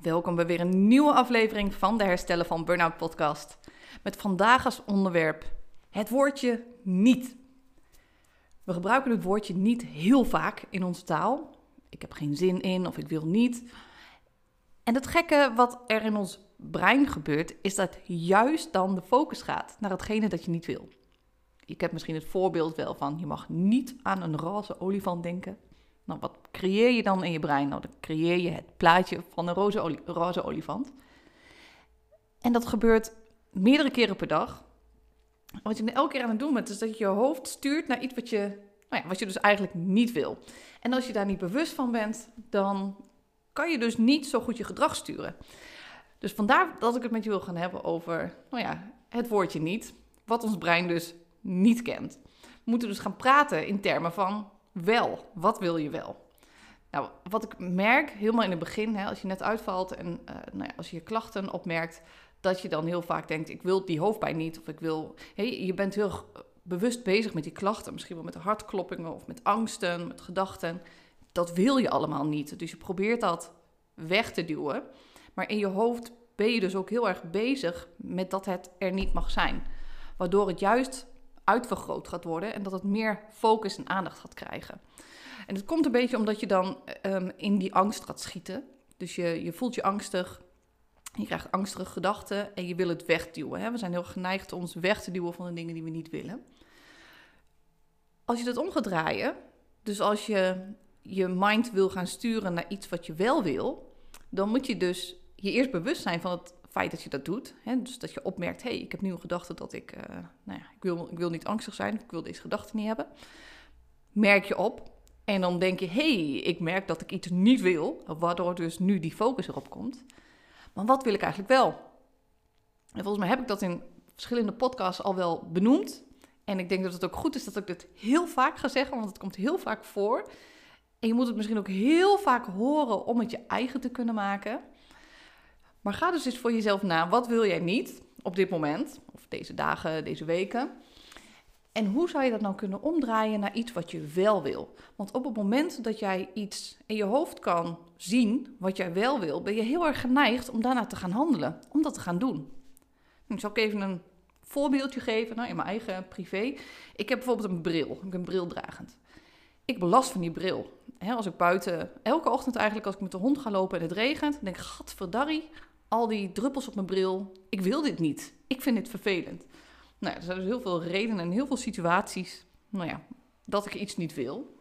Welkom bij weer een nieuwe aflevering van de Herstellen van Burnout podcast. Met vandaag als onderwerp het woordje niet. We gebruiken het woordje niet heel vaak in onze taal. Ik heb geen zin in of ik wil niet. En het gekke wat er in ons brein gebeurt, is dat juist dan de focus gaat naar hetgene dat je niet wil. Je hebt misschien het voorbeeld wel van je mag niet aan een roze olifant denken. Nou, wat creëer je dan in je brein? Nou, dan creëer je het plaatje van een roze, roze olifant. En dat gebeurt meerdere keren per dag. Wat je elke keer aan het doen bent, is dat je je hoofd stuurt naar iets wat je, nou ja, wat je dus eigenlijk niet wil. En als je daar niet bewust van bent, dan kan je dus niet zo goed je gedrag sturen. Dus vandaar dat ik het met je wil gaan hebben over nou ja, het woordje niet, wat ons brein dus niet kent. We moeten dus gaan praten in termen van wel. Wat wil je wel? Nou, wat ik merk helemaal in het begin, hè, als je net uitvalt en uh, nou ja, als je je klachten opmerkt, dat je dan heel vaak denkt: ik wil die hoofdpijn niet, of ik wil. Hey, je bent heel bewust bezig met die klachten, misschien wel met hartkloppingen of met angsten, met gedachten. Dat wil je allemaal niet. Dus je probeert dat weg te duwen. Maar in je hoofd ben je dus ook heel erg bezig met dat het er niet mag zijn. Waardoor het juist uitvergroot gaat worden en dat het meer focus en aandacht gaat krijgen. En het komt een beetje omdat je dan um, in die angst gaat schieten. Dus je, je voelt je angstig, je krijgt angstige gedachten en je wil het wegduwen. Hè? We zijn heel geneigd ons weg te duwen van de dingen die we niet willen. Als je dat om gaat draaien, dus als je je mind wil gaan sturen naar iets wat je wel wil, dan moet je dus je eerst bewust zijn van het feit dat je dat doet. Hè? Dus dat je opmerkt, hé, hey, ik heb nu een gedachte dat ik, uh, nou ja, ik wil, ik wil niet angstig zijn, ik wil deze gedachte niet hebben. Merk je op en dan denk je, hé, hey, ik merk dat ik iets niet wil, waardoor dus nu die focus erop komt. Maar wat wil ik eigenlijk wel? En volgens mij heb ik dat in verschillende podcasts al wel benoemd. En ik denk dat het ook goed is dat ik dit heel vaak ga zeggen, want het komt heel vaak voor. En je moet het misschien ook heel vaak horen om het je eigen te kunnen maken. Maar ga dus eens voor jezelf na. Wat wil jij niet op dit moment? Of deze dagen, deze weken? En hoe zou je dat nou kunnen omdraaien naar iets wat je wel wil? Want op het moment dat jij iets in je hoofd kan zien wat jij wel wil, ben je heel erg geneigd om daarna te gaan handelen, om dat te gaan doen. Ik zal ook even een voorbeeldje geven nou, in mijn eigen privé. Ik heb bijvoorbeeld een bril, ik ben brildragend. Ik belast van die bril. als ik buiten, elke ochtend eigenlijk, als ik met de hond ga lopen en het regent, denk ik, gadverdarrie, al die druppels op mijn bril. Ik wil dit niet. Ik vind dit vervelend. Nou, er zijn dus heel veel redenen en heel veel situaties, nou ja, dat ik iets niet wil.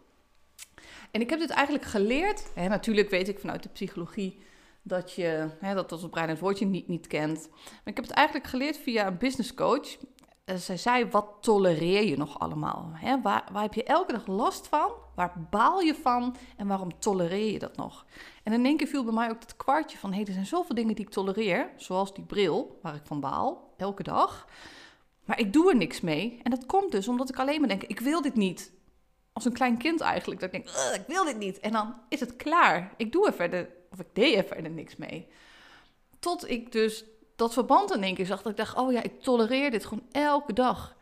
En ik heb dit eigenlijk geleerd. Hè, natuurlijk weet ik vanuit de psychologie dat je hè, dat als brein het woordje niet, niet kent. Maar ik heb het eigenlijk geleerd via een business coach. Uh, zij zei, wat tolereer je nog allemaal? Hè? Waar, waar heb je elke dag last van? Waar baal je van? En waarom tolereer je dat nog? En in één keer viel bij mij ook het kwartje van... hé, hey, er zijn zoveel dingen die ik tolereer. Zoals die bril, waar ik van baal, elke dag. Maar ik doe er niks mee. En dat komt dus omdat ik alleen maar denk, ik wil dit niet. Als een klein kind eigenlijk. Dat ik denk, ik wil dit niet. En dan is het klaar. Ik doe er verder, of ik deed er verder niks mee. Tot ik dus dat verband in één keer zag. Dat ik dacht, oh ja, ik tolereer dit gewoon elke dag.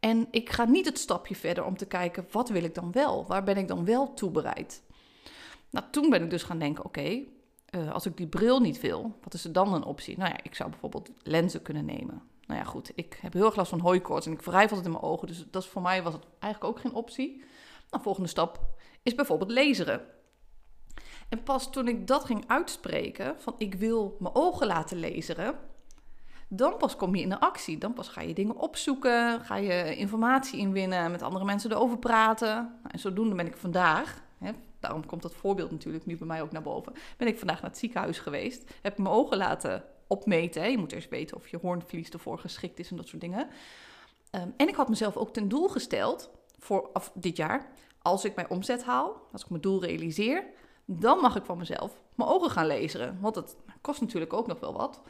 En ik ga niet het stapje verder om te kijken, wat wil ik dan wel? Waar ben ik dan wel toe bereid? Nou, toen ben ik dus gaan denken, oké, eh, als ik die bril niet wil, wat is er dan een optie? Nou ja, ik zou bijvoorbeeld lenzen kunnen nemen. Nou ja, goed, ik heb heel erg last van hooikoorts en ik wrijf altijd in mijn ogen. Dus dat is, voor mij was het eigenlijk ook geen optie. Nou, volgende stap is bijvoorbeeld laseren. En pas toen ik dat ging uitspreken, van ik wil mijn ogen laten laseren, dan pas kom je in de actie. Dan pas ga je dingen opzoeken, ga je informatie inwinnen, met andere mensen erover praten. Nou, en zodoende ben ik vandaag, hè, daarom komt dat voorbeeld natuurlijk nu bij mij ook naar boven, ben ik vandaag naar het ziekenhuis geweest, heb mijn ogen laten opmeten. Je moet eerst weten of je hoornvlies ervoor geschikt is en dat soort dingen. Um, en ik had mezelf ook ten doel gesteld voor dit jaar, als ik mijn omzet haal, als ik mijn doel realiseer, dan mag ik van mezelf mijn ogen gaan lezen. Want het kost natuurlijk ook nog wel wat.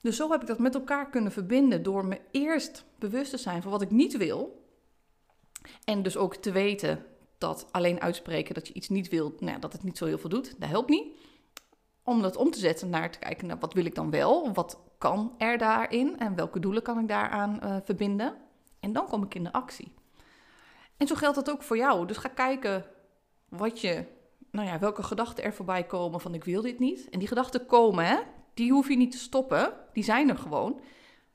Dus zo heb ik dat met elkaar kunnen verbinden door me eerst bewust te zijn van wat ik niet wil. En dus ook te weten dat alleen uitspreken dat je iets niet wilt, nou, dat het niet zo heel veel doet, dat helpt niet. Om dat om te zetten naar te kijken naar wat wil ik dan wel, wat kan er daarin en welke doelen kan ik daaraan uh, verbinden. En dan kom ik in de actie. En zo geldt dat ook voor jou. Dus ga kijken wat je, nou ja, welke gedachten er voorbij komen van ik wil dit niet. En die gedachten komen, hè? Die hoef je niet te stoppen. Die zijn er gewoon.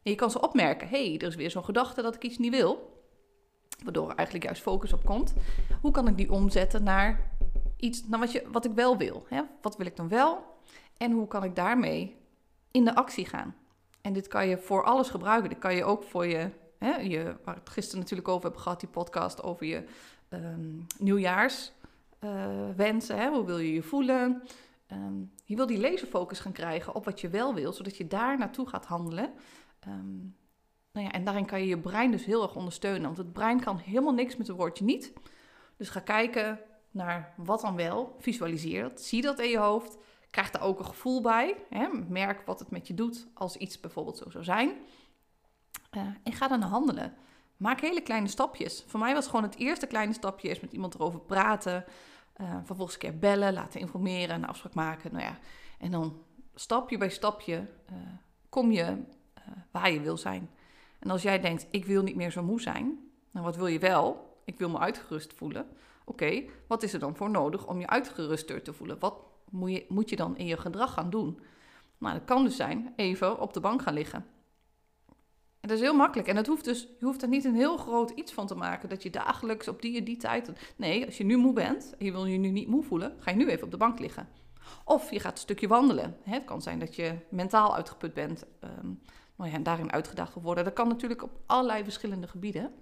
En je kan ze opmerken. Hé, hey, er is weer zo'n gedachte dat ik iets niet wil. Waardoor er eigenlijk juist focus op komt. Hoe kan ik die omzetten naar iets, naar wat, je, wat ik wel wil? Hè? Wat wil ik dan wel? En hoe kan ik daarmee in de actie gaan? En dit kan je voor alles gebruiken. Dit kan je ook voor je, hè, je waar het gisteren natuurlijk over hebben gehad, die podcast over je um, nieuwjaarswensen. Uh, Hoe wil je je voelen? Um, je wil die laserfocus gaan krijgen op wat je wel wil, zodat je daar naartoe gaat handelen. Um, nou ja, en daarin kan je je brein dus heel erg ondersteunen. Want het brein kan helemaal niks met het woordje niet. Dus ga kijken naar wat dan wel. Visualiseer dat. Zie dat in je hoofd. Krijg daar ook een gevoel bij. Hè? Merk wat het met je doet als iets bijvoorbeeld zo zou zijn. Uh, en ga dan handelen. Maak hele kleine stapjes. Voor mij was gewoon het eerste kleine stapje is met iemand erover praten. Uh, vervolgens een keer bellen, laten informeren, een afspraak maken. Nou ja, en dan stapje bij stapje uh, kom je waar je wil zijn. En als jij denkt, ik wil niet meer zo moe zijn, nou wat wil je wel? Ik wil me uitgerust voelen. Oké, wat is er dan voor nodig om je uitgeruster te voelen? Wat moet je, moet je dan in je gedrag gaan doen? Nou, dat kan dus zijn even op de bank gaan liggen. Dat is heel makkelijk. En dat hoeft dus, je hoeft er niet een heel groot iets van te maken. Dat je dagelijks op die en die tijd. Nee, als je nu moe bent en je wil je nu niet moe voelen, ga je nu even op de bank liggen. Of je gaat een stukje wandelen. Het kan zijn dat je mentaal uitgeput bent. Um, ja, en daarin uitgedaagd wil worden. Dat kan natuurlijk op allerlei verschillende gebieden.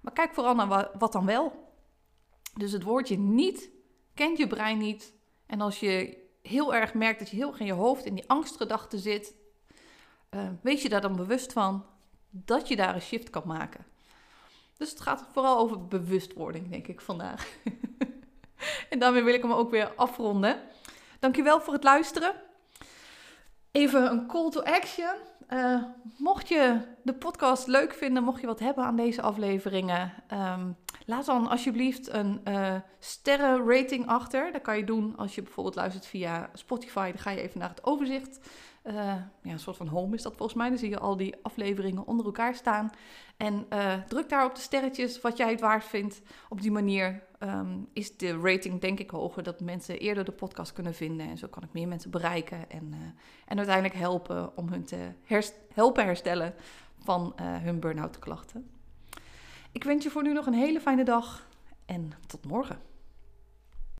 Maar kijk vooral naar wat dan wel. Dus het woordje niet kent je brein niet. En als je heel erg merkt dat je heel erg in je hoofd in die angstgedachten zit, uh, wees je daar dan bewust van dat je daar een shift kan maken. Dus het gaat vooral over bewustwording, denk ik, vandaag. en daarmee wil ik hem ook weer afronden. Dankjewel voor het luisteren. Even een call to action. Uh, mocht je de podcast leuk vinden, mocht je wat hebben aan deze afleveringen, um, laat dan alsjeblieft een uh, sterrenrating achter. Dat kan je doen als je bijvoorbeeld luistert via Spotify. Dan ga je even naar het overzicht. Uh, ja, een soort van home is dat volgens mij. Dan zie je al die afleveringen onder elkaar staan. En druk daar op de sterretjes wat jij het waard vindt. Op die manier um, is de rating denk ik hoger, dat mensen eerder de podcast kunnen vinden. En zo kan ik meer mensen bereiken en, uh, en uiteindelijk helpen om hun te herst helpen herstellen van hun burn-out klachten. Ik wens je voor nu nog een hele fijne dag en tot morgen.